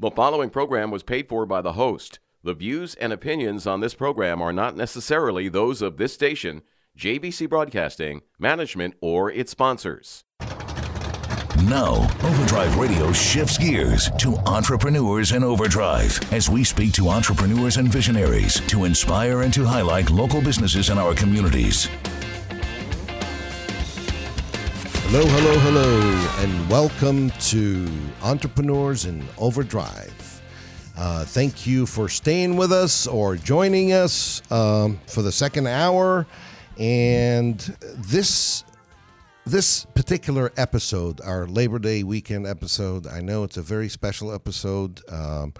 The following program was paid for by the host. The views and opinions on this program are not necessarily those of this station, JBC Broadcasting, management, or its sponsors. Now, Overdrive Radio shifts gears to entrepreneurs in overdrive as we speak to entrepreneurs and visionaries to inspire and to highlight local businesses in our communities. Hello, hello, hello, and welcome to Entrepreneurs in Overdrive. Uh, thank you for staying with us or joining us um, for the second hour. And this this particular episode, our Labor Day weekend episode, I know it's a very special episode um,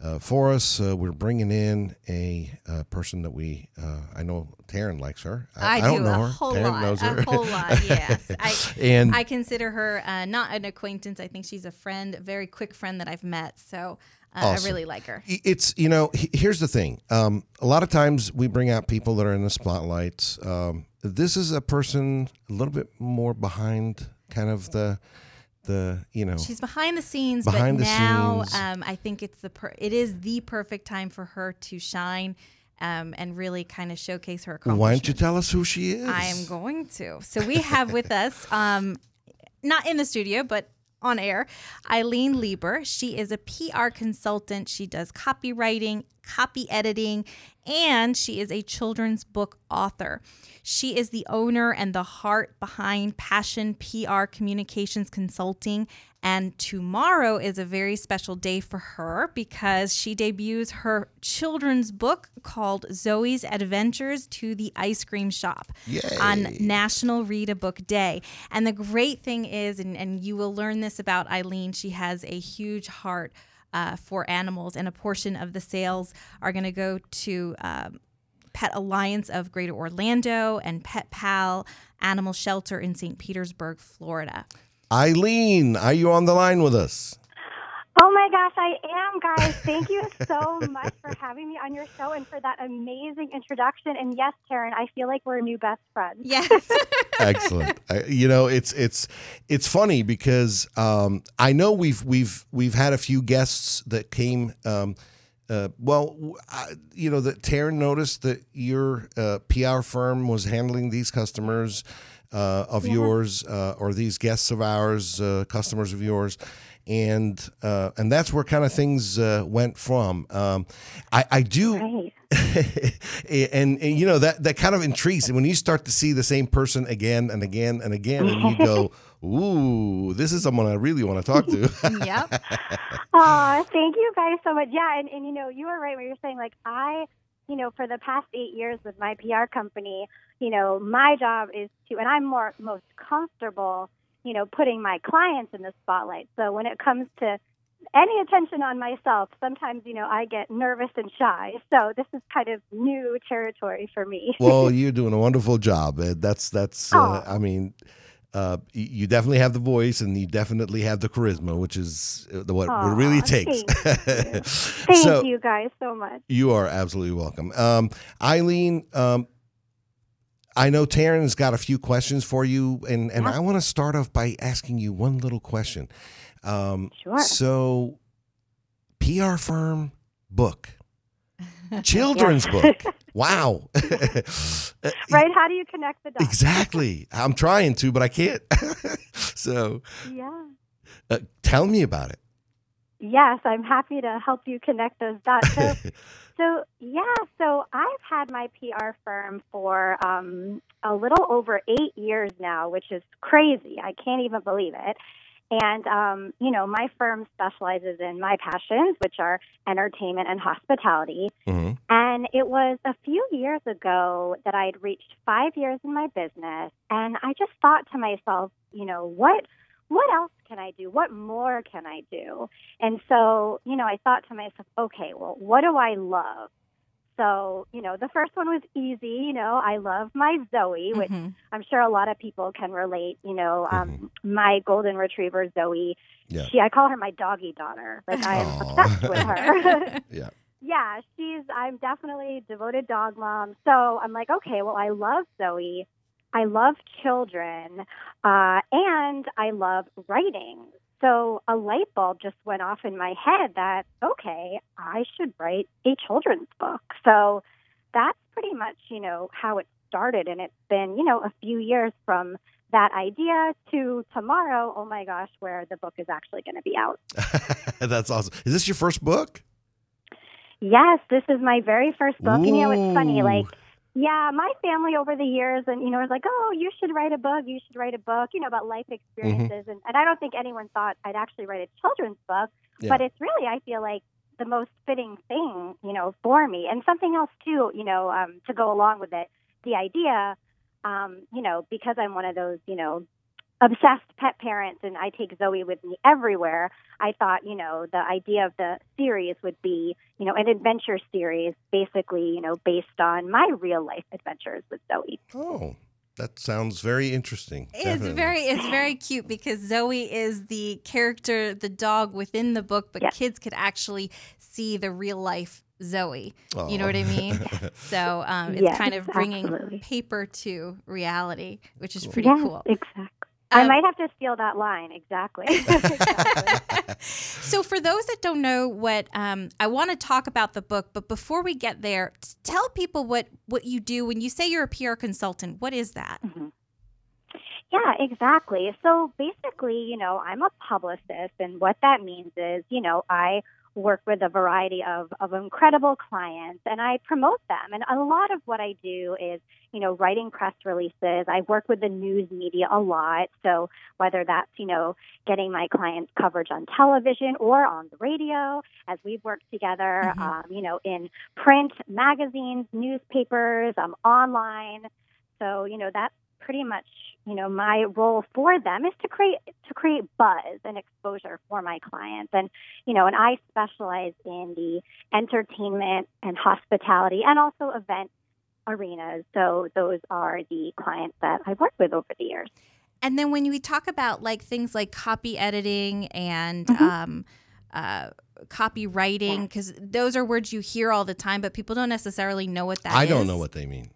uh, for us. Uh, we're bringing in a uh, person that we, uh, I know Taryn likes her. I, don't do know a her. whole Taryn lot. knows her. A whole lot, yes. I, And- I consider her uh, not an acquaintance. I think she's a friend, a very quick friend that I've met. So uh, I really like her. it's you know here's the thing um, a lot of times we bring out people that are in the spotlight. um, this is a person a little bit more behind kind of the the you know She's behind the scenes, Behind but the now scenes. Um, I think it's the per- it is the perfect time for her to shine um, and really kind of showcase her accomplishments. why don't you tell us who she is I am going to. So we have with us, um, not in the studio, but on air, Ilene Lieber. She is a PR consultant. She does copywriting, copy editing, and she is a children's book author. She is the owner and the heart behind Passion PR Communications Consulting. And tomorrow is a very special day for her because she debuts her children's book called Zoey's Adventures to the Ice Cream Shop on National Read a Book Day. And the great thing is, and, and you will learn this about Ilene, she has a huge heart uh, for animals, and a portion of the sales are going to go to. Um, Pet Alliance of Greater Orlando and Pet Pal Animal Shelter in St. Petersburg, Florida. ilene are you on the line with us Oh my gosh, I am, guys. Thank you so much for having me on your show and for that amazing introduction. And yes, Taryn, I feel like we're new best friends. Yes. excellent I, you know it's it's it's funny because um, i know we've we've we've had a few guests that came um, uh, well, w- I, you know that Taryn noticed that your uh, PR firm was handling these customers uh, of yours, uh, or these guests of ours, uh, customers of yours, and uh, and that's where kind of things uh, went from. Um, I, I do, Right. and, and you know that that kind of intrigues and when you start to see the same person again and again and again, and you go, "Ooh, this is someone I really want to talk to." yep. Aw, thank you guys so much. Yeah, and, and you know, you were right when you're saying like I, you know, for the past eight years with my PR company, you know, my job is to, and I'm more most comfortable, you know, putting my clients in the spotlight. So when it comes to any attention on myself, sometimes you know I get nervous and shy. So this is kind of new territory for me. well, you're doing a wonderful job. That's that's. Uh, Aw. I mean, uh, you definitely have the voice, and you definitely have the charisma, which is uh, the what, what it really takes. thank you. Thank so you guys so much. you are absolutely welcome, um, Ilene. Um, I know Taryn's got a few questions for you, and and I want to start off by asking you one little question. Um, Sure. So, PR firm book, children's book. Wow. Right? How do you connect the dots? Exactly. I'm trying to, but I can't. so Yeah. uh, tell me about it. Yes, I'm happy to help you connect those dots. So, so yeah, so I've had my PR firm for um, a little over eight years now, which is crazy. I can't even believe it. And, um, you know, my firm specializes in my passions, which are entertainment and hospitality. Mhm. And it was a few years ago that I had reached five years in my business. And I just thought to myself, you know, what what else can I do? What more can I do? And so, you know, I thought to myself, okay, well, what do I love? So, you know, the first one was easy. You know, I love my Zoey, which Mhm. I'm sure a lot of people can relate. You know, um, my golden retriever Zoey. Yeah. She, I call her my doggy daughter. Like I am Aw. obsessed with her. Yeah. yeah, she's. I'm definitely a devoted dog mom. So I'm like, okay, well, I love Zoey. I love children, uh, and I love writing. So a light bulb just went off in my head that, okay, I should write a children's book. So that's pretty much, you know, how it started. And it's been, you know, a few years from that idea to tomorrow, oh my gosh, where the book is actually going to be out. That's awesome. Is this your first book? Yes, this is my very first book. And, you know, it's funny, like, yeah, my family over the years, and you know, was like, "Oh, you should write a book. You should write a book." You know about life experiences, and, and I don't think anyone thought I'd actually write a children's book. Yeah. But it's really, I feel like, the most fitting thing, you know, for me. And something else too, you know, um, to go along with it, the idea, um, you know, because I'm one of those, you know, obsessed pet parents, and I take Zoey with me everywhere. I thought, you know, the idea of the series would be, you know, an adventure series, basically, you know, based on my real life adventures with Zoey. Oh, that sounds very interesting. It's Definitely. very it's very cute because Zoey is the character, the dog within the book, but Yes. kids could actually see the real life Zoey. You know what I mean? So um, it's Yes, kind of bringing paper to reality, which is pretty yes, cool. exactly. I Um, might have to steal that line. Exactly. Exactly. so for those that don't know what um, i want to talk about the book but before we get there tell people what what you do when you say you're a pr consultant what is that Yeah, exactly. So basically, you know, I'm a publicist, and what that means is, you know, I work with a variety of, of incredible clients and I promote them. And a lot of what I do is, you know, writing press releases. I work with the news media a lot. So whether that's, you know, getting my clients coverage on television or on the radio, as we've worked together, Mhm. um, you know, in print, magazines, newspapers, um, online. So, you know, that's pretty much you know my role for them is to create to create buzz and exposure for my clients. And you know and i specialize in the entertainment and hospitality and also event arenas. So those are the clients that i've worked with over the years. And then when we talk about like things like copy editing and Mhm. um, uh, copywriting because those are words you hear all the time but people don't necessarily know what that is. I don't know what they mean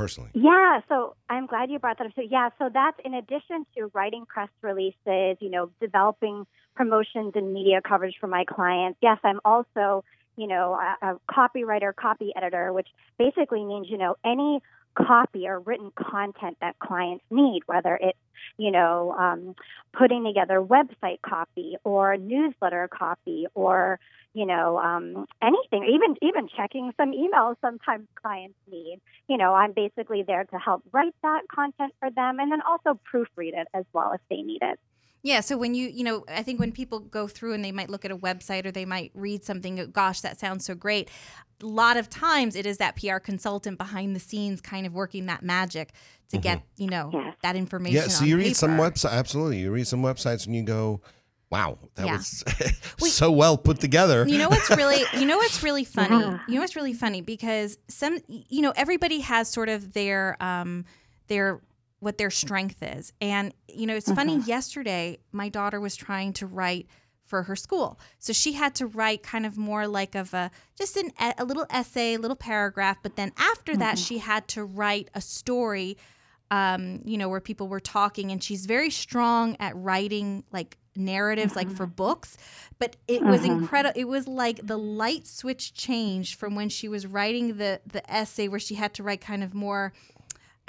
personally. Yeah, so I'm glad you brought that up. So yeah, so that's in addition to writing press releases, you know, developing promotions and media coverage for my clients. Yes, I'm also, you know, a, a copywriter, copy editor, which basically means, you know, any copy or written content that clients need, whether it's, you know, um, putting together website copy or newsletter copy or, you know, um, anything, even even checking some emails sometimes clients need you know, I'm basically there to help write that content for them and then also proofread it as well if they need it. Yeah, so when you, you know, I think when people go through and they might look at a website or they might read something, gosh, that sounds so great. A lot of times it is that PR consultant behind the scenes kind of working that magic to get, you know, Yes. that information. Yeah, so on you read some websites. Absolutely, you read some websites and you go, "Wow, that Yeah. was so well put together." You know what's really you know what's really funny? Yeah. You know what's really funny because some you know everybody has sort of their um their what their strength is. And you know, it's mm-hmm. funny yesterday my daughter was trying to write for her school. So she had to write kind of more like of a just an a little essay, a little paragraph, but then after that mm-hmm. she had to write a story um, you know, where people were talking, and she's very strong at writing like narratives, like for mm-hmm. books. But it was incredible. It was like the light switch changed from when she was writing the the essay, where she had to write kind of more,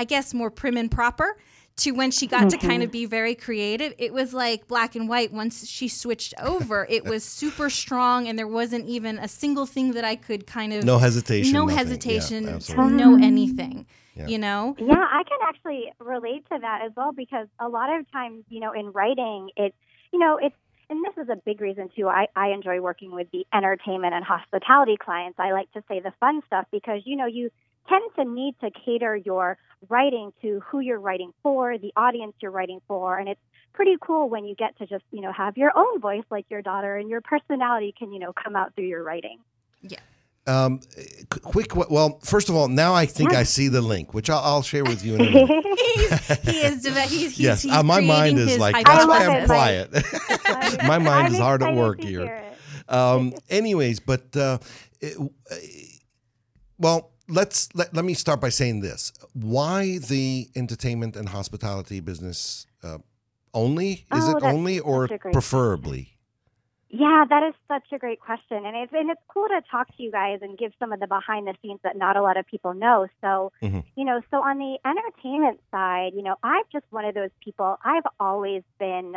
I guess, more prim and proper. To when she got to kind mm-hmm. of be very creative, it was like black and white. Once she switched over, it was super strong, and there wasn't even a single thing that I could kind of no hesitation. no nothing. Yeah, hesitation, absolutely. no anything. Yeah. You know, Yeah, I can actually relate to that as well because a lot of times, you know, in writing, it's, you know, it's, and this is a big reason too. I, I enjoy working with the entertainment and hospitality clients. I like to say the fun stuff because, you know, you tend to need to cater your writing to who you're writing for, the audience you're writing for. And it's pretty cool when you get to just, you know, have your own voice like your daughter and your personality can, you know, come out through your writing. Yeah. Um, quick. Well, first of all, now I think I see the link, which I'll, I'll share with you in a minute. he's, he is. He's, he's, yes, he's uh, my mind is like that's why I'm quiet. my mind I'm is hard at work here. Um, anyways, but uh, it- uh, well, let's let, let me start by saying this: why the entertainment and hospitality business uh, only? Is Oh, it only or such a great preferably? Yeah, that is such a great question, and it's and it's cool to talk to you guys and give some of the behind the scenes that not a lot of people know. So, Mhm. you know, so on the entertainment side, you know, I'm just one of those people. I've always been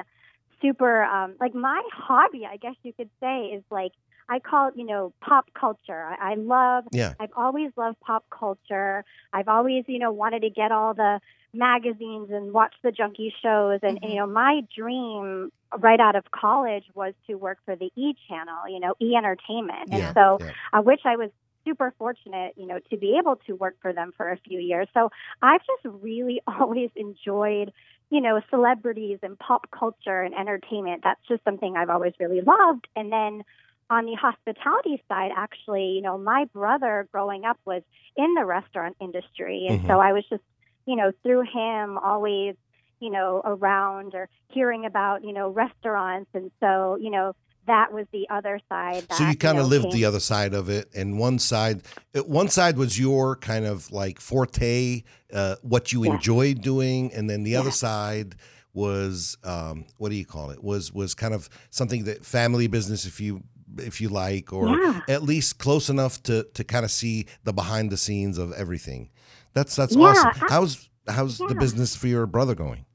super um, like my hobby, I guess you could say, is like I call it, you know, pop culture. I, I love. Yeah. I've always loved pop culture. I've always, you know, wanted to get all the magazines and watch the junkie shows and, and you know my dream right out of college was to work for the E channel, you know, E Entertainment. Yeah, And so yeah. I wish I was super fortunate, you know, to be able to work for them for a few years. So I've just really always enjoyed, you know, celebrities and pop culture and entertainment. That's just something I've always really loved. And then on the hospitality side, actually, you know, my brother growing up was in the restaurant industry. And Mhm. so I was just, you know, through him always, you know, around or hearing about, you know, restaurants. And so, you know, that was the other side. That, So you kind know, of lived came- the other side of it, and one side, uh, one side was your kind of like forte, uh, what you Yeah. enjoyed doing, and then the other side was um, what do you call it? Was was kind of something that family business, if you if you like, or Yeah. at least close enough to to kind of see the behind the scenes of everything. That's that's Yeah, awesome. I- How's how's the business for your brother going?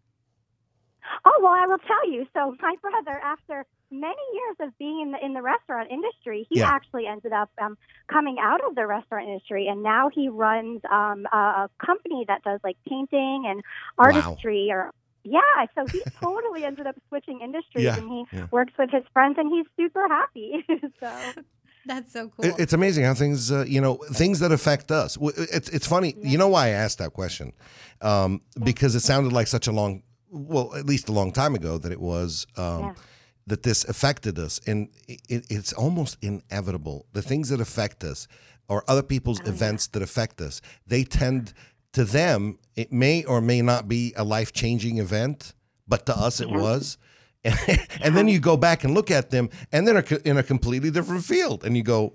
Oh well, I will tell you. So my brother, after many years of being in the in the restaurant industry, he Yeah. actually ended up um, coming out of the restaurant industry, and now he runs um, a, a company that does like painting and artistry. Or yeah, so he totally ended up switching industries, Yeah, and he yeah. works with his friends, and he's super happy. so That's so cool. It- It's amazing how things, uh, you know, things that affect us. It's it's funny. You know why I asked that question? Um, because it sounded like such a long, well, at least a long time ago that it was um, Yeah. that this affected us, and it, it's almost inevitable. The things that affect us, or other people's events that affect us, they tend to them. It may or may not be a life changing event, but to us it was. and then you go back and look at them, and they're in a completely different field, and you go,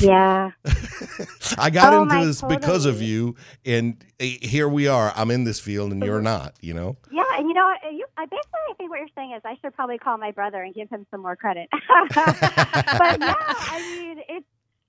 yeah, I got Oh, into this because of you, and eh, here we are. I'm in this field, and you're not. You know, yeah, and you know, you, I basically I think what you're saying is I should probably call my brother and give him some more credit. but yeah, I mean, it's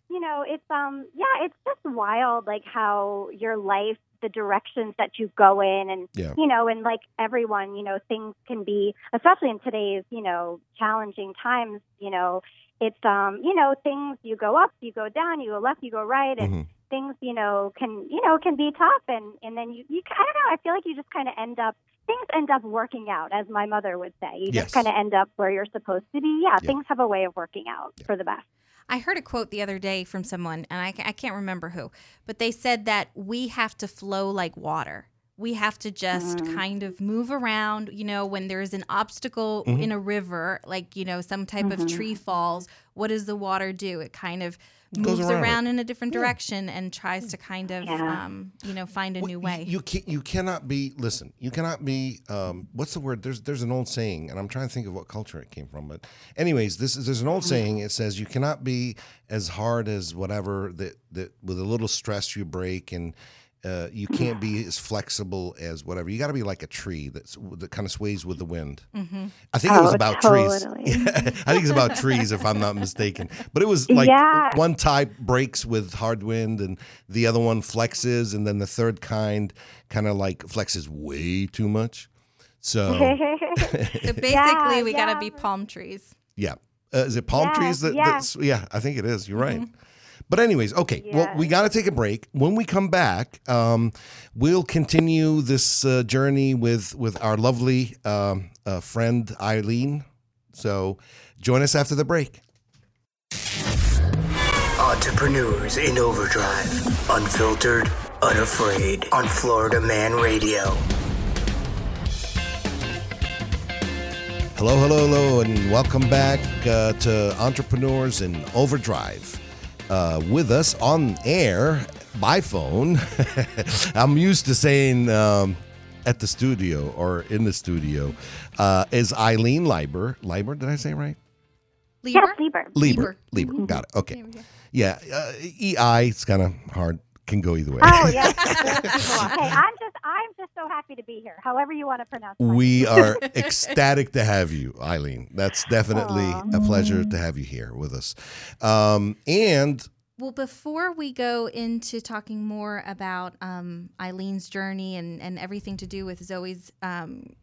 you know, it's um, yeah, it's just wild, like how your life, the directions that you go in, and Yeah. you know, and like everyone, you know, things can be, especially in today's, you know, challenging times, you know, it's um, you know, things you go up, you go down, you go left, you go right, and Mhm. things, you know, can you know can be tough, and and then you, you, I don't know, I feel like you just kind of end up. Things end up working out, as my mother would say. You Yes. just kind of end up where you're supposed to be. Yeah, Yeah. things have a way of working out for the best. I heard a quote the other day from someone, and I, I can't remember who, but they said that we have to flow like water. We have to just Mm. kind of move around. You know, when there's an obstacle Mm-hmm. in a river, like, you know, some type of tree falls, what does the water do? It kind of moves around around, in a different direction and tries to kind of, Yeah. um, you know, find a new way. You can you cannot be. Listen, you cannot be. Um, what's the word? There's there's an old saying, and I'm trying to think of what culture it came from. But anyways, this is there's an old Mm-hmm. saying. It says you cannot be as hard as whatever that that with a little stress you break and. Uh, you can't be as flexible as whatever. You got to be like a tree that's that kind of sways with the wind. Mm-hmm. I think it was Oh, about trees. totally. I think it's about trees, if I'm not mistaken. But it was like Yeah. one type breaks with hard wind, and the other one flexes, and then the third kind kind of like flexes way too much. So So basically, we got to be palm trees. yeah, uh, is it palm Yeah, trees? That, yeah. Mm-hmm. That's, yeah, I think it is. You're right. But anyways, okay. Well, we got to take a break. When we come back, um, we'll continue this uh, journey with with our lovely um, uh, friend Ilene. So join us after the break. Entrepreneurs in Overdrive. Unfiltered, unafraid. On Florida Man Radio. Hello, hello, hello, and welcome back uh, to Entrepreneurs in Overdrive. Uh, with us on air by phone. I'm used to saying um, at the studio or in the studio uh, is Ilene Leiber. Leiber, did I say it right? Lieber? Yes, Lieber. Lieber. Lieber. Lieber. Got it. Okay. There we go. Yeah. Uh, EI, it's kind of hard. Can go either way. Oh yeah. hey, I'm just I'm just so happy to be here. However you want to pronounce my We are ecstatic to have you, Ilene. That's definitely a pleasure to have you here with us. Um, and Well, before we go into talking more about um, Ilene's journey and, and everything to do with Zoey's um,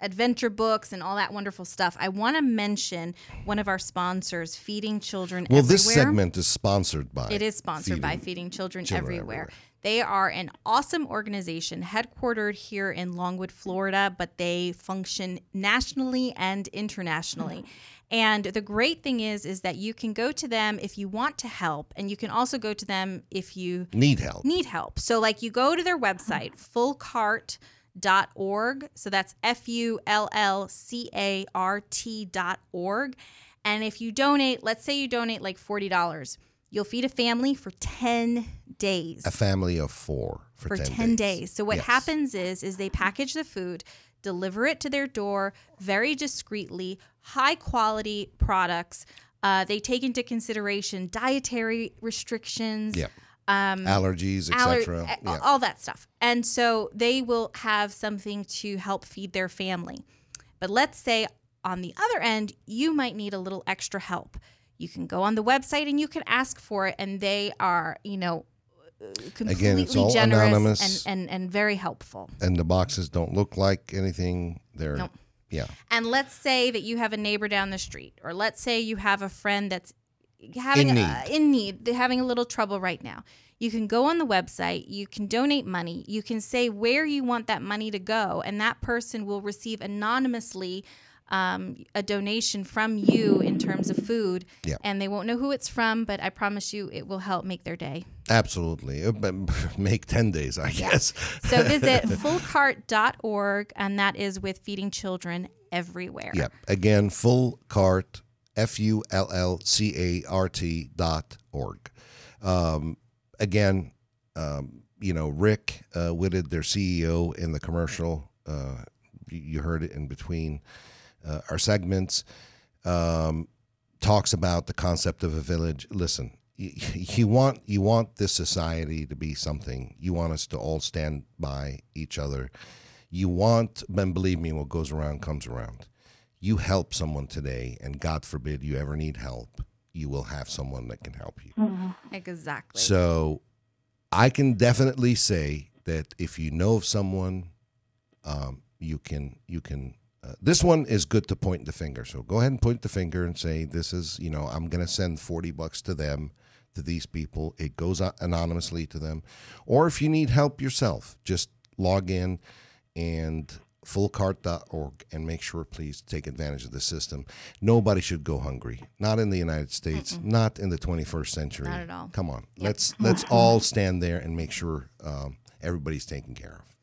adventure books and all that wonderful stuff, I want to mention one of our sponsors, Feeding Children well, Everywhere. this segment is sponsored by. It is sponsored by Feeding Feeding Children, Children Everywhere. Everywhere. They are an awesome organization headquartered here in Longwood, Florida, but they function nationally and internationally. And the great thing is is that you can go to them if you want to help and you can also go to them if you Need help. need help. So like you go to their website, fullcart.org. So that's F U L L C A R T dot org. And if you donate, let's say you donate like $40, you'll feed a family for 10 days A family of four for, for 10, 10, days. So what Yes. happens is is they package the food, deliver it to their door very discreetly, high quality products. Uh, they take into consideration dietary restrictions, Yep. Um, Allergies, aller- etc. a- Yeah. all that stuff. And so they will have something to help feed their family. But let's say on the other end, you might need a little extra help. You can go on the website and you can ask for it, and they are, you know, completely Again, it's all generous anonymous. and, and, and very helpful. and the boxes don't look like anything. They're Nope. yeah. And let's say that you have a neighbor down the street, or let's say you have a friend that's having In A, in need, having a little trouble right now. You can go on the website, you can donate money, you can say where you want that money to go, and that person will receive anonymously um, a donation from you in terms of food. Yeah. And they won't know who it's from, but I promise you it will help make their day. Absolutely. Uh, Make 10 days, I guess. So visit fullcart.org, and that is with feeding children everywhere. Yep. Again, full cart, F U L L C A R T dot org. Um, again, um, you know, Rick uh, Whitted, their CEO, in the commercial, uh, you- heard it in between uh, our segments, um, talks about the concept of a village. Listen, you, you want you want this society to be something. You want us to all stand by each other. You want, and believe me, what goes around comes around. You help someone today, and God forbid you ever need help, you will have someone that can help you. Exactly. So I can definitely say that if you know of someone, um, you can you can. Uh, this one is good to point the finger. So go ahead and point the finger and say, "This is you know I'm going to send forty bucks to them." To these people, it goes anonymously to them. Or if you need help yourself, just log in and fullcart.org and make sure, please, take advantage of the system. Nobody should go hungry. Not in the United States, not in the 21st century. Not at all. Come on, let's let's all stand there and make sure um, everybody's taken care of.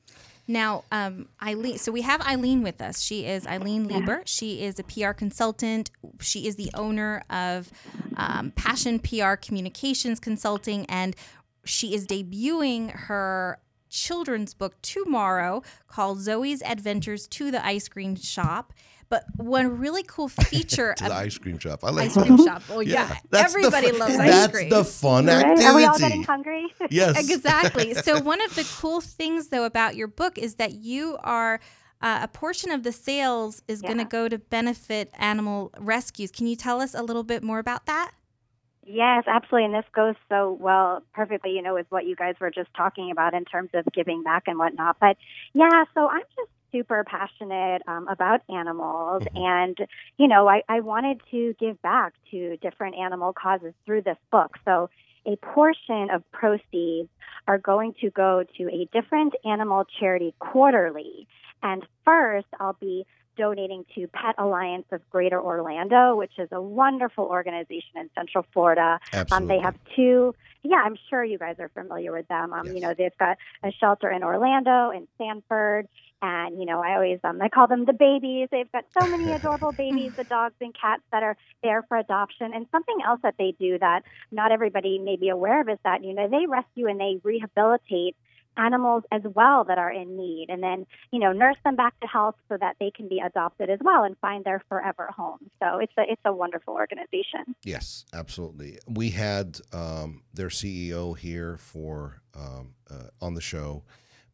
Now, um, Ilene, so we have Ilene with us. She is Ilene Lieber. She is a PR consultant. She is the owner of um, Passion PR Communications Consulting, and she is debuting her children's book tomorrow called Zoey's Adventures to the Ice Cream Shop. But one really cool feature To the ice cream shop. I like ice cream shop. Oh yeah, That's everybody fu- loves ice cream. That's the fun Right? activity. Are we all getting hungry? Yes. Exactly. So one of the cool things though about your book is that you are uh, a portion of the sales is going to go to benefit animal rescues. Can you tell us a little bit more about that? Yes, absolutely. And this goes so well, perfectly, you know, with what you guys were just talking about in terms of giving back and whatnot. But yeah, so I'm just super passionate um, about animals. And, you know, I, I wanted to give back to different animal causes through this book. So a portion of proceeds are going to go to a different animal charity quarterly. And first, I'll be donating to Pet Alliance of Greater Orlando, which is a wonderful organization in Central Florida. Um, Absolutely. they have two. Yeah, I'm sure you guys are familiar with them. Um, Yes. You know, they've got a shelter in Orlando, in Sanford, and you know, I always um, I call them the babies. They've got so many adorable babies, the dogs and cats that are there for adoption. And something else that they do that not everybody may be aware of is that you know they rescue and they rehabilitate animals as well that are in need and then you know nurse them back to health so that they can be adopted as well and find their forever home so it's a it's a wonderful organization Yes, absolutely. We had um, their CEO here for um, uh, on the show.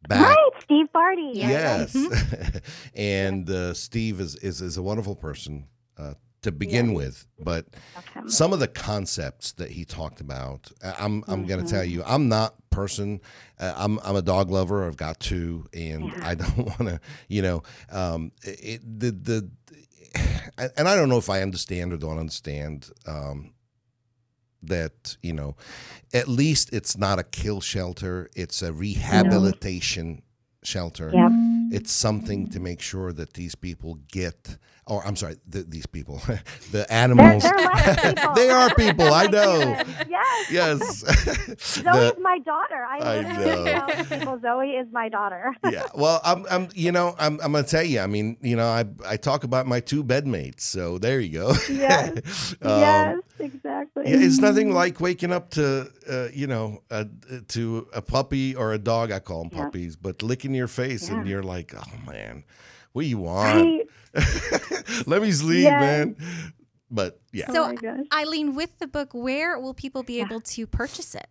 Back, right steve bardy Yes, yes and uh, Steve is, is is a wonderful person uh, to begin with, but Okay. some of the concepts that he talked about, I'm I'm going to tell you, I'm not person. Uh, I'm I'm a dog lover. I've got two, and I don't want to, you know, um, it, the the, and I don't know if I understand or don't understand. Um, that you know, at least it's not a kill shelter; it's a rehabilitation shelter. Yep. It's something to make sure that these people get, or I'm sorry, the, these people, the animals. they're less people. they are people. I know. yes Yes. Zoey The- is my daughter. I, I know. people Zoey is my daughter. yeah. Well, I'm, I'm, you know, I'm, I'm going to tell you. I mean, you know, I, I talk about my two bedmates. So there you go. Yes. Um, yes, exactly. Yeah, it's nothing like waking up to, uh, you know, uh, to a puppy or a dog. I call them Yeah. puppies, but licking your face, and you're like, oh man, what do you want? Right. Let me sleep, Yes. man. But yeah, Oh So, my gosh. Ilene, with the book, where will people be able to purchase it?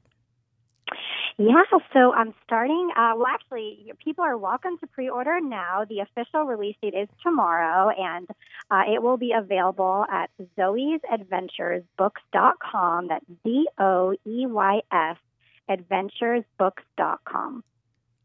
Yeah, so I'm starting. Uh, well, actually, people are welcome to pre-order now. The official release date is tomorrow, and uh, it will be available at Zoey's Zoey'sAdventuresBooks.com. That's Z O E Y S AdventuresBooks.com.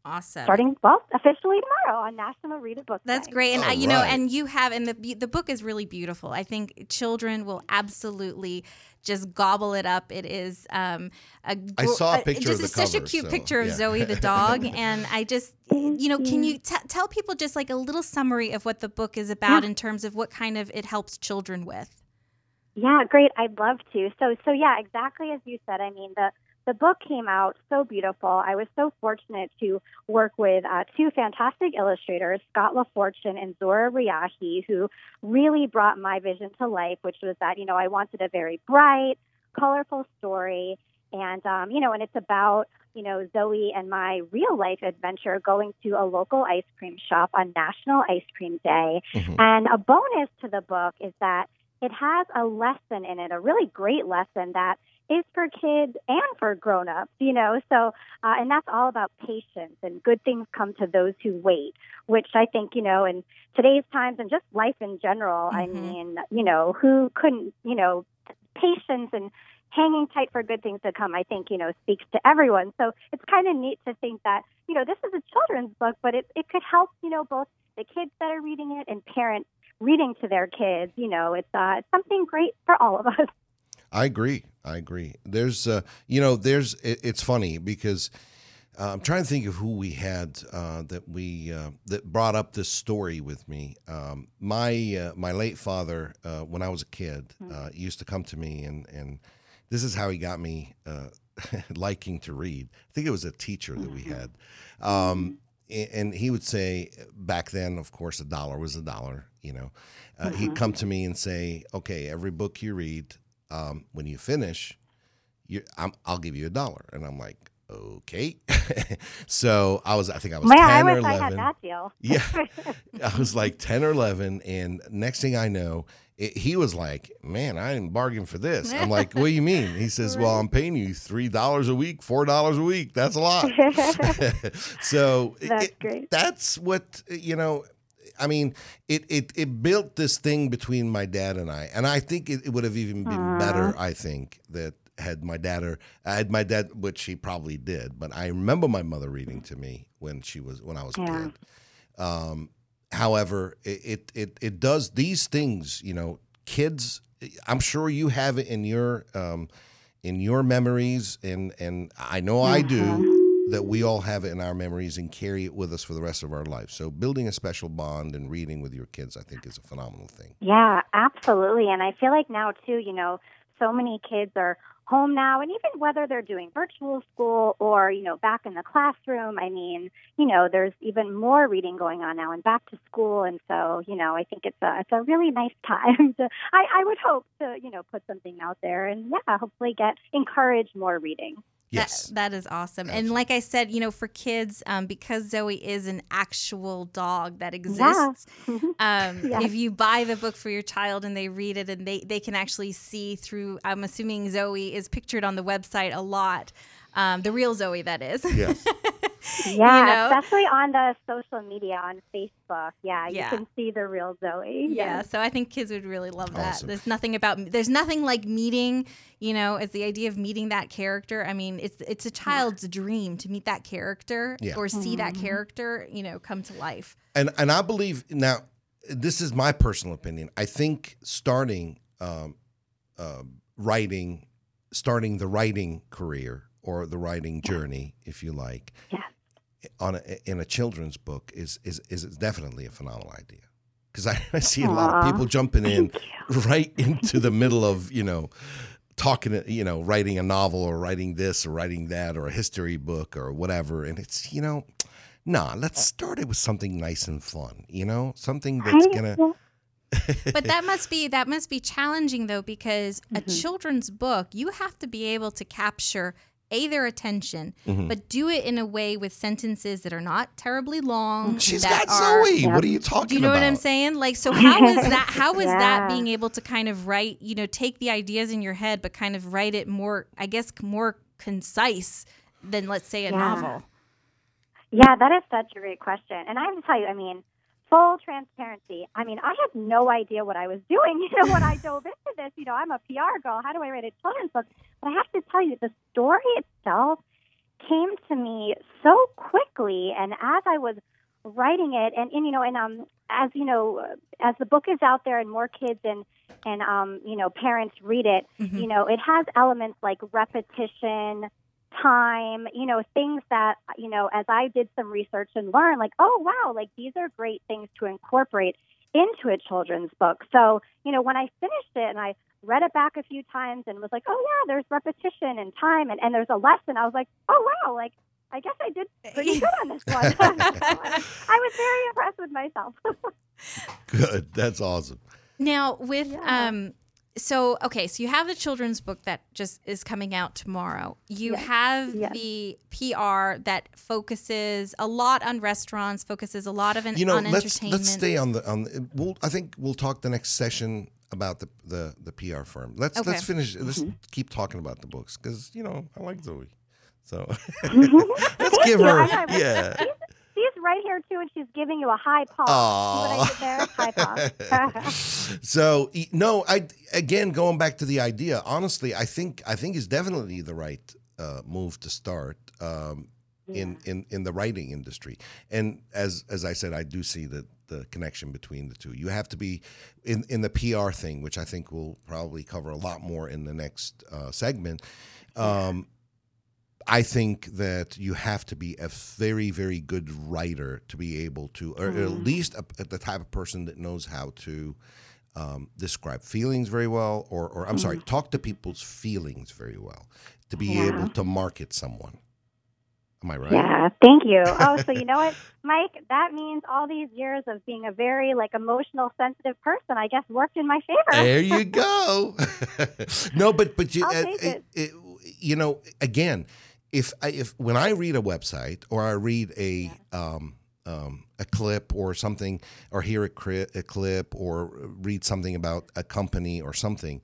Awesome. Starting well officially tomorrow on National Read a Book. That's Day. great, and All I, you know, and you have, and the the book is really beautiful. I think children will absolutely just gobble it up. It is um, a I gr- saw a uh, picture just of the it's such a cute so, picture of yeah. Zoey the dog, and I just, you know, can you. you t- tell people just like a little summary of what the book is about in terms of what kind of it helps children with? Yeah, great. I'd love to. So, so yeah, exactly as you said. I mean, the the book came out so beautiful. I was so fortunate to work with uh, two fantastic illustrators, Scott LaFortune and Zora Riahi, who really brought my vision to life, which was that you know I wanted a very bright, colorful story, and um, you know, and it's about you know Zoey and my real life adventure going to a local ice cream shop on National Ice Cream Day. Mhm. And a bonus to the book is that it has a lesson in it, a really great lesson that is for kids and for grown-ups, you know. So, uh, and that's all about patience and good things come to those who wait, which I think, you know, in today's times and just life in general, I Mhm. mean, you know, who couldn't, you know, patience and hanging tight for good things to come, I think, you know, speaks to everyone. So it's kind of neat to think that, you know, this is a children's book, but it, it could help, you know, both the kids that are reading it and parents reading to their kids. You know, it's, uh, it's something great for all of us. I agree. I agree. There's, uh, you know, there's. It, it's funny because uh, I'm trying to think of who we had uh, that we uh, that brought up this story with me. Um, my uh, my late father, uh, when I was a kid, uh, used to come to me and and this is how he got me uh, liking to read. I think it was a teacher that we had. Um, and he would say back then, of course, a dollar was a dollar. You know, uh, he'd come to me and say, "Okay, every book you read, um, when you finish, you, I'm, I'll give you a dollar." And I'm like, "Okay." so I was, I think I was Man, ten I or wish I eleven. had that deal. Yeah. I was like 10 or 11. And next thing I know, it, he was like, Man, I didn't bargain for this. I'm like, What do you mean? He says, Well, I'm paying you $3 a week, $4 a week. That's a lot. so That's it- great. that's what, you know, I mean, it, it, it built this thing between my dad and I. And I think it, it would have even been better, I think, that had my dad or had my dad, which he probably did, but I remember my mother reading to me when she was when I was a kid. Um, however, it, it it it does these things. You know, kids. I'm sure you have it in your um, in your memories, and and I know I do. That we all have in our memories and carry it with us for the rest of our life. So, building a special bond and reading with your kids, I think, is a phenomenal thing. Yeah, absolutely. And I feel like now too, you know, so many kids are home now and even whether they're doing virtual school or, you know, back in the classroom, I mean, you know, there's even more reading going on now and back to school and so, you know, I think it's a it's a really nice time to I, I would hope to, you know, put something out there and yeah, hopefully get encourage more reading. Yes. That, that is awesome. And like I said, you know, for kids, um, because Zoey is an actual dog that exists, um, Yeah. if you buy the book for your child and they read it and they, they can actually see through, I'm assuming Zoey is pictured on the website a lot. Um, the real Zoey, that is. Yes. Yeah, know? especially on the social media on Facebook. Yeah, Yeah. you can see the real Zoey. Yeah, so I think kids would really love that. Awesome. There's nothing about there's nothing like meeting, you know, it's the idea of meeting that character. I mean, it's it's a child's dream to meet that character Yeah. or see that character, you know, come to life. and and I believe now this is my personal opinion. I think starting um, um writing, starting the writing career or the writing journey, if you like, Yeah. On a, in a children's book is is is definitely a phenomenal idea. Because I, I see a lot of people jumping in right into the middle of you know talking you know writing a novel or writing this or writing that or a history book or whatever and it's you know nah let's start it with something nice and fun you know something that's gonna But that must be that must be challenging though because a Mm-hmm. children's book, you have to be able to capture a their attention, Mm-hmm. but do it in a way with sentences that are not terribly long. she's that got are, zoey what are you talking Do you know about what I'm saying? Like, so how is that? How is that being able to kind of write? You know, take the ideas in your head, but kind of write it more, I guess, more concise than let's say a Yeah. novel. yeah, that is such a great question. And I have to tell you, I mean, full transparency. I mean, I had no idea what I was doing. You know, when I dove into this, you know, I'm a PR girl. How do I write a children's book? But I have to tell you, the story itself came to me so quickly, and as I was writing it, and, and you know, and um, as you know, as the book is out there and more kids and and um, you know, parents read it, Mm-hmm. you know, it has elements like repetition, time, you know, things that, you know, as I did some research and learned, like, oh, wow, like these are great things to incorporate into a children's book. So, you know, when I finished it and I read it back a few times and was like, oh, yeah, there's repetition and time and, and there's a lesson, I was like, oh, wow, like, I guess I did pretty good on this one. I was very impressed with myself. good that's awesome Now, with Yeah. um, so okay, so you have the children's book that just is coming out tomorrow. You Yes. have Yes. the PR that focuses a lot on restaurants, focuses a lot of an, you know on let's entertainment. let's stay on the on the, we'll i think we'll talk the next session about the the, the pr firm let's Okay. let's finish let's keep talking about the books because you know i like zoey so let's give her yeah She's right here, too, and she's giving you a high paw. See what I did there? High paw. so no i again going back to the idea honestly i think i think it's definitely the right uh, move to start um, in, in in the writing industry. And as as i said i do see the the connection between the two. You have to be in in the pr thing which i think we'll probably cover a lot more in the next uh, segment. Um, I think that you have to be a very, very good writer to be able to, or at least a, the type of person that knows how to um, describe feelings very well, or, or I'm sorry, talk to people's feelings very well, to be Yeah. able to market someone. Am I right? Yeah, thank you. Oh, so you know what, Mike? That means all these years of being a very like emotional, sensitive person, I guess, worked in my favor. There you go. no, but but you I'll uh, take it. it- you know again, if I, if when I read a website or I read a um, um, a clip or something or hear a, cri- a clip or read something about a company or something,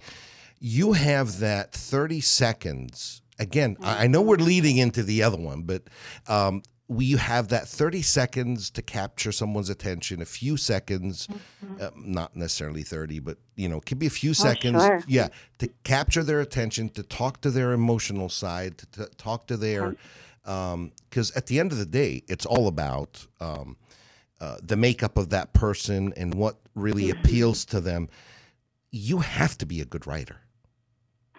you have that thirty seconds. Again, I know we're leading into the other one, but um, we have that 30 seconds to capture someone's attention, a few seconds, uh, not necessarily 30, but you know, it could be a few seconds. sure. Yeah, to capture their attention, to talk to their emotional side, to, to talk to their, because at the end of the day, it's all about um, uh, the makeup of that person and what really appeals to them. You have to be a good writer,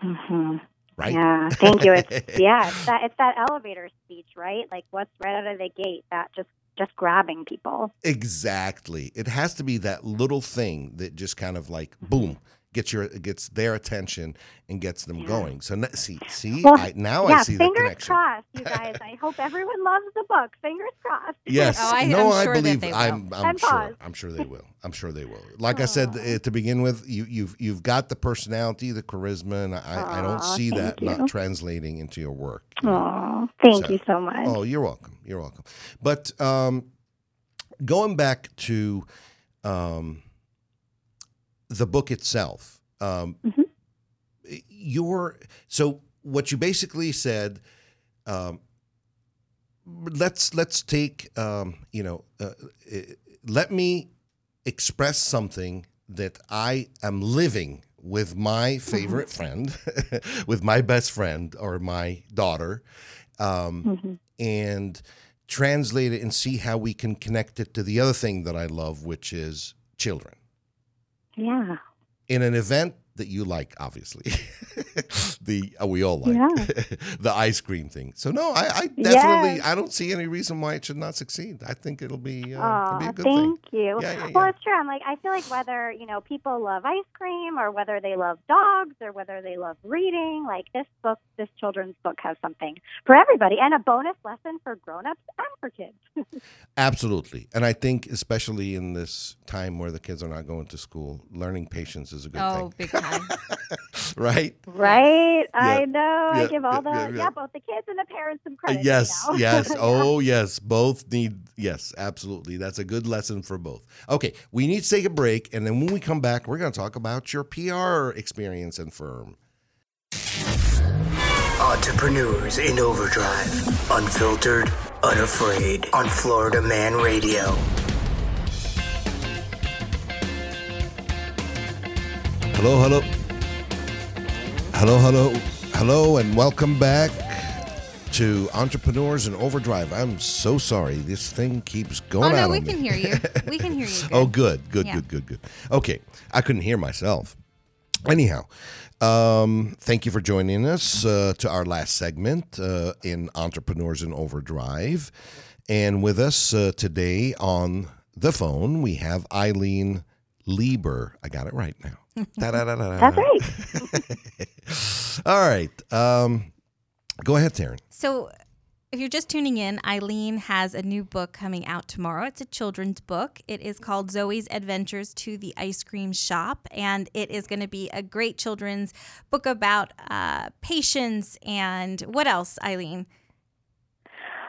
hmm right? Yeah, thank you. It's yeah, it's that it's that elevator speech, right? Like what's right out of the gate, that just just grabbing people. Exactly. It has to be that little thing that just kind of like mm-hmm. boom gets your gets their attention and gets them Yeah. going. So n- see, see, Well, I, now yeah, I see the connection. fingers crossed, you guys. I hope everyone loves the book. Fingers crossed. Yes, Oh, I- no, I'm I sure that believe they will. I'm. I'm And sure. pause. I'm sure they will. I'm sure they will. Like I said uh, to begin with, you, you've you've got the personality, the charisma, and I, I don't see that you. not translating into your work. you know? Oh, thank So- you so much. Oh, you're welcome. You're welcome. But um, going back to um, the book itself, um, Mhm. your so what you basically said. Um, let's let's take um, you know uh, uh, let me express something that I am living with my favorite friend, with my best friend or my daughter, um, Mhm. and translate it and see how we can connect it to the other thing that I love, which is children. Yeah. In an event that you like, obviously, the uh, we all like Yeah. the ice cream thing. So no, I, I definitely Yes. I don't see any reason why it should not succeed. I think it'll be uh, it'll Oh, be a good thank thing. you. Yeah, yeah, Well, it's true. I'm like, I feel like whether you know people love ice cream or whether they love dogs or whether they love reading, like this book, this children's book has something for everybody and a bonus lesson for grown-ups and for kids. Absolutely, and I think especially in this time where the kids are not going to school, learning patience is a good Oh, thing, big time. right? right? I know. yeah, I give all the yeah, yeah, yeah. both the kids and the parents some Uh, credit. right yes, now. yes. Yeah. Oh, yes. Both need, yes, absolutely. That's a good lesson for both. Okay, we need to take a break. And then when we come back, we're going to talk about your PR experience and firm. Entrepreneurs in Overdrive. Unfiltered, unafraid. On Florida Man Radio. Hello, hello. Hello, hello. Hello, and welcome back to Entrepreneurs in Overdrive. I'm so sorry. This thing keeps Oh going out no, we on me. can hear you. We can hear you. Good. Oh, good, good, Yeah. good, good, good. Okay, I couldn't hear myself. Anyhow, um, thank you for joining us uh, to our last segment uh, in Entrepreneurs in Overdrive. And with us uh, today on the phone, we have Ilene Lieber. I got it right now. That's right. All right. Um, go ahead, Taryn. So, if you're just tuning in, Ilene has a new book coming out tomorrow. It's a children's book. It is called Zoey's Adventures to the Ice Cream Shop, and it is going to be a great children's book about uh, patience and what else, Ilene?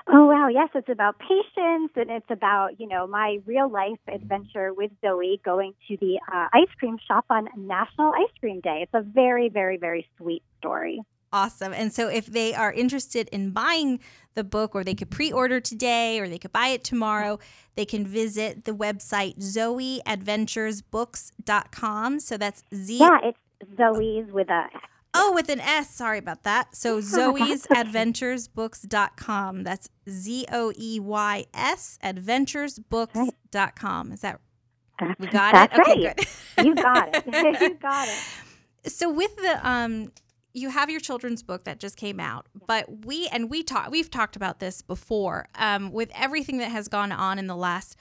Oh wow, yes, it's about patience and it's about, you know, my real life adventure with Zoey going to the uh, ice cream shop on National Ice Cream Day. It's a very, very, very sweet story. Awesome. And so, if they are interested in buying the book, or they could pre order today, or they could buy it tomorrow, they can visit the website zoeyadventuresbooks.com. So that's Z. Yeah, it's Zoey's with a Oh, with an S. Sorry about that. So zoeysadventuresbooks.com. That's Z O E Y S adventuresbooks.com. Is that we got That's it? Okay, right. good. You got it. you got it. so with the um you have your children's book that just came out but we and we talk we've talked about this before um, with everything that has gone on in the last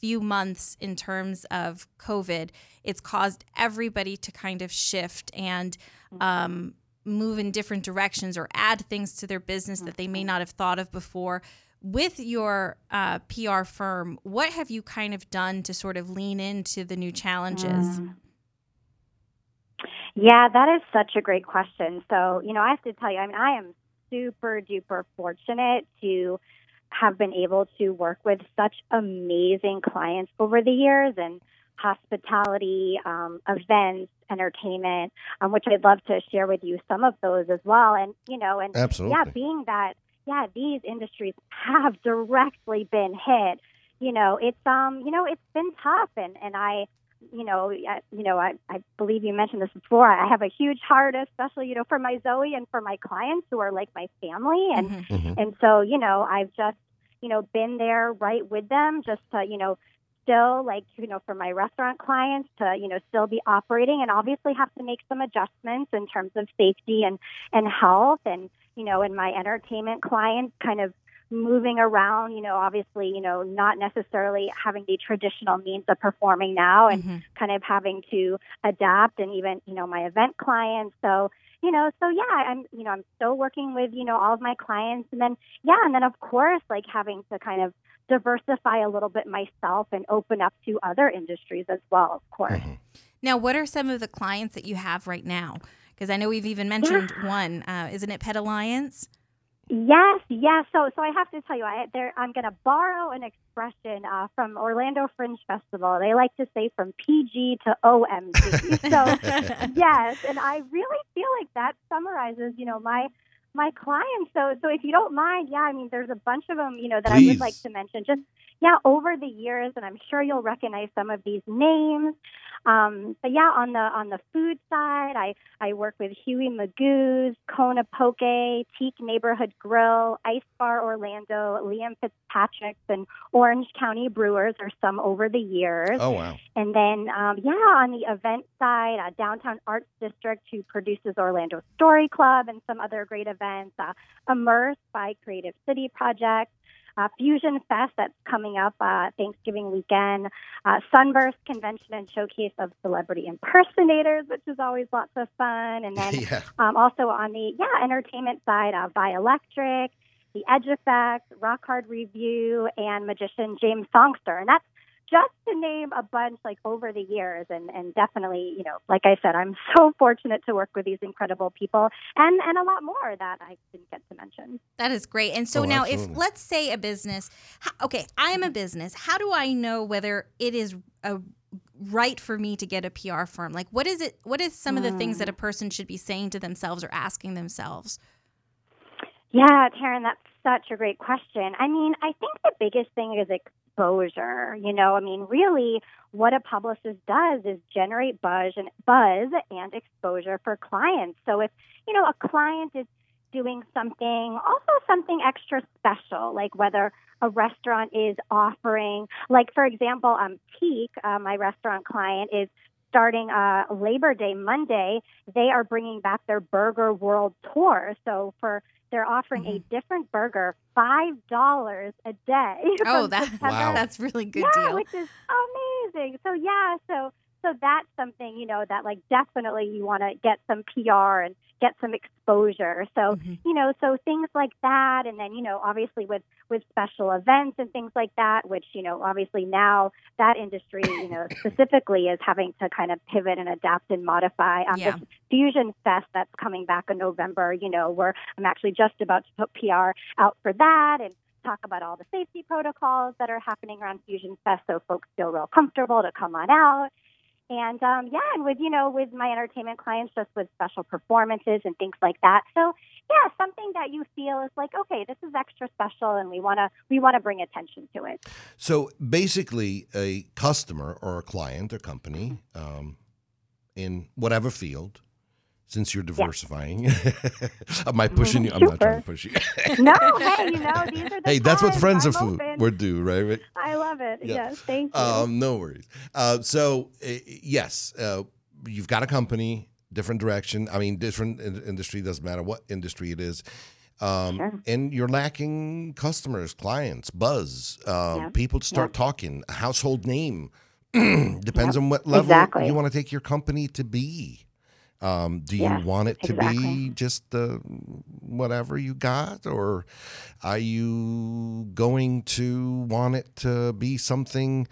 few months in terms of covid it's caused everybody to kind of shift and um, move in different directions or add things to their business that they may not have thought of before. With your uh, pr firm what have you kind of done to sort of lean into the new challenges? Yeah, that is such a great question. So, you know, I have to tell you, I mean, I am super duper fortunate to have been able to work with such amazing clients over the years and hospitality, um, events, entertainment, um, which I'd love to share with you some of those as well. And, you know, and Absolutely. yeah, being that, yeah, these industries have directly been hit. You know, it's um, you know, it's been tough, and and I, you know, I, you know, I I believe you mentioned this before. I have a huge heart, especially you know for my Zoey and for my clients who are like my family, and Mhm. Mhm. and so you know, I've just you know been there right with them, just to you know still like you know for my restaurant clients to you know still be operating and obviously have to make some adjustments in terms of safety and and health and you know and my entertainment clients kind of moving around, you know, obviously, you know, not necessarily having the traditional means of performing now and Mhm. kind of having to adapt and even, you know, my event clients. So, you know, so yeah, I'm, you know, I'm still working with, you know, all of my clients. And then, yeah, and then of course, like having to kind of diversify a little bit myself and open up to other industries as well, of course. Now, what are some of the clients that you have right now? Because I know we've even mentioned one. Uh, isn't it Pet Alliance? Yes, yes. So, so I have to tell you, I, there, I'm going to borrow an expression uh, from Orlando Fringe Festival. They like to say from PG to OMG. so, yes, and I really feel like that summarizes, you know, my my clients. So, so if you don't mind, yeah, I mean, there's a bunch of them, you know, that I would like to mention. Just yeah, over the years, and I'm sure you'll recognize some of these names. Um, but yeah, on the on the food side, I I work with Huey Magoo's, Kona Poke, Teak Neighborhood Grill, Ice Bar Orlando, Liam Fitzpatrick's, and Orange County Brewers are some over the years. Oh wow. And then, um, yeah, on the event side, uh, Downtown Arts District, who produces Orlando Story Club and some other great events, uh, Immerse by Creative City Project, uh, Fusion Fest that's coming up uh, Thanksgiving weekend, uh, Sunburst Convention and Showcase of Celebrity Impersonators, which is always lots of fun. And then yeah. um, also on the yeah entertainment side, uh, Vi Electric, The Edge Effect, Rock Hard Review, and magician James Songster, and that's just to name a bunch like over the years. And and definitely, you know, like I said, I'm so fortunate to work with these incredible people, and and a lot more that I didn't get to mention. That is great. And so Oh, now, absolutely. if let's say a business, okay, I am a business. How do I know whether it is a right for me to get a PR firm? Like, what is it? What is some of the things that a hmm. person should be saying to themselves or asking themselves? Yeah, Taryn, that's such a great question. I mean, I think the biggest thing is exposure. You know, I mean, really, what a publicist does is generate buzz and buzz and exposure for clients. So if you know a client is doing something, also something extra special, like whether a restaurant is offering, like for example, um, Teak, uh, my restaurant client is starting uh, Labor Day Monday. They are bringing back their Burger World Tour. So for they're offering a different burger, five dollars a day. Oh, that Wow. that's really good yeah, deal. which is amazing. So yeah, so so that's something you know that like definitely you want to get some PR and get some exposure. So Mhm. you know, so things like that, and then you know, obviously with with special events and things like that, which you know, obviously now that industry, you know, specifically is having to kind of pivot and adapt and modify. Um, Yeah. This Fusion Fest that's coming back in November, you know, where I'm actually just about to put PR out for that and talk about all the safety protocols that are happening around Fusion Fest so folks feel real comfortable to come on out. And um, yeah, and with you know with my entertainment clients, just with special performances and things like that. So yeah, something that you feel is like, okay, this is extra special, and we wanna we wanna bring attention to it. So basically, a customer or a client or company um, in whatever field, since you're diversifying, am I pushing you? I'm not trying to push you. no, hey, you know these are the hey, that's what friends I'm of food would do, right? right? I love it. Yeah. Yes, thank you. Um, no worries. Uh, so uh, yes, uh, you've got a company, different direction. I mean, different in- industry doesn't matter what industry it is. Um, Sure. And you're lacking customers, clients, buzz, uh, Yeah. people to start talking, household name. Depends on what level Exactly. you want to take your company to be. Um, do you Yes, want it to be just uh, whatever you got, or are you going to want it to be something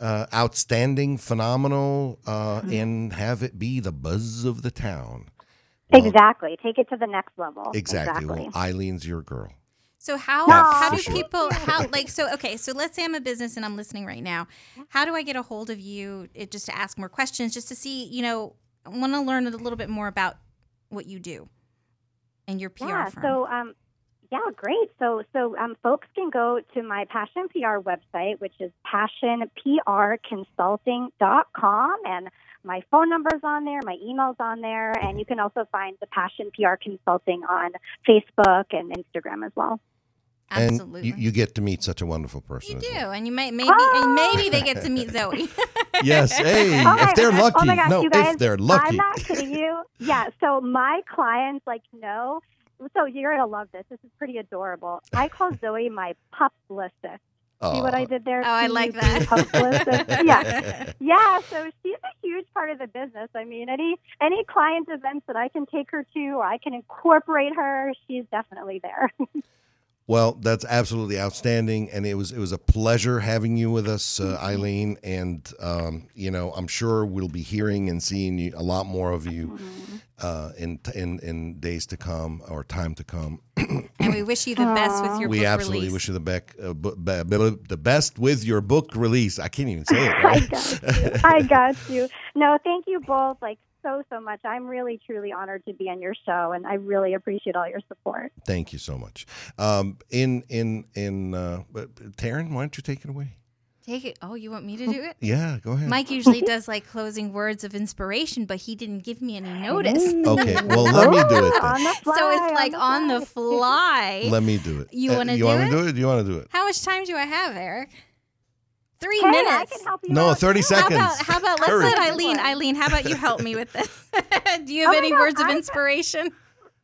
uh, outstanding, phenomenal, uh, Mm-hmm. and have it be the buzz of the town? Well, exactly. Take it to the next level. Exactly. Well, Ilene's your girl. So how No, how do people how like so okay so let's say I'm a business and I'm listening right now. How do I get a hold of you it, just to ask more questions just to see you know I want to learn a little bit more about what you do and your PR yeah. firm. So, um, yeah, great. So, so um, folks can go to my Passion PR website, which is passionprconsulting.com, and my phone number's on there, my email's on there, and you can also find the Passion PR Consulting on Facebook and Instagram as well. Absolutely. And you, you get to meet such a wonderful person. You do, well. and you might maybe and maybe they get to meet Zoey. Yes. Hey, Oh my- if they're oh lucky. oh my gosh, no, you guys, if they're lucky. I'm not kidding you. Yeah. So my clients like know so you're gonna love this. This is pretty adorable. I call Zoey my publicist. See what I did there? Oh, I like that. Publicist. yeah, yeah. So she's a huge part of the business. I mean, any any client events that I can take her to, or I can incorporate her, she's definitely there. Well, that's absolutely outstanding, and it was it was a pleasure having you with us, uh, Ilene. And um, you know, I'm sure we'll be hearing and seeing you, a lot more of you uh, in in in days to come or time to come. And we wish you the best with your we book absolutely release. wish you the bec- uh, bu- be- be- the best with your book release. I can't even say it. I got you. I got you. No, thank you both like so so much. I'm really truly honored to be on your show, and I really appreciate all your support. Thank you so much. Um, in in in uh, Taryn, why don't you take it away? Take it. Oh, you want me to do it? Yeah, go ahead. Mike usually does like closing words of inspiration, but he didn't give me any notice. Okay, well let me do it then. On the fly, so it's like on the fly. Let me do it. You Uh, wanna You do want it? me to do it? You want to do it? How much time do I have, Eric? Three Hey, I minutes. can help you No, out, thirty too. How seconds. about how about let's Hurry. let Ilene Ilene, how about you help me with this? do you have Oh any God, words of I- inspiration?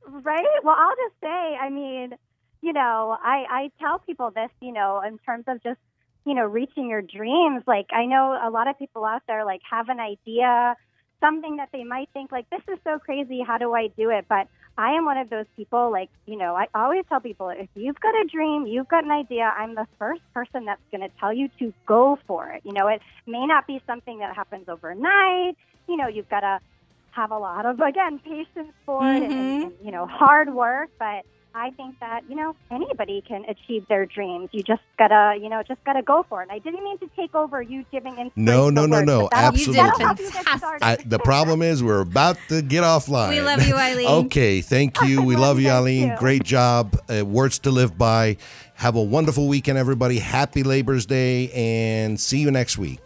Right? Well, I'll just say, I mean, you know, I, I tell people this, you know, in terms of just, you know, reaching your dreams. Like, I know a lot of people out there, like, have an idea, something that they might think, like, this is so crazy. How do I do it? But I am one of those people, like, you know, I always tell people, if you've got a dream, you've got an idea, I'm the first person that's going to tell you to go for it. You know, it may not be something that happens overnight. You know, you've got to have a lot of again patience for it and, Mhm. and you know hard work but i think that you know anybody can achieve their dreams you just gotta you know just gotta go for it and i didn't mean to take over you giving inspiration No, no, no, no, absolutely absolutely. You did help you get fantastic. I, the problem is we're about to get offline. We love you, Ilene. okay, thank you. We love love you, you Ilene. too. Great job. Uh, words to live by. Have a wonderful weekend, everybody. Happy Labor's Day, and see you next week.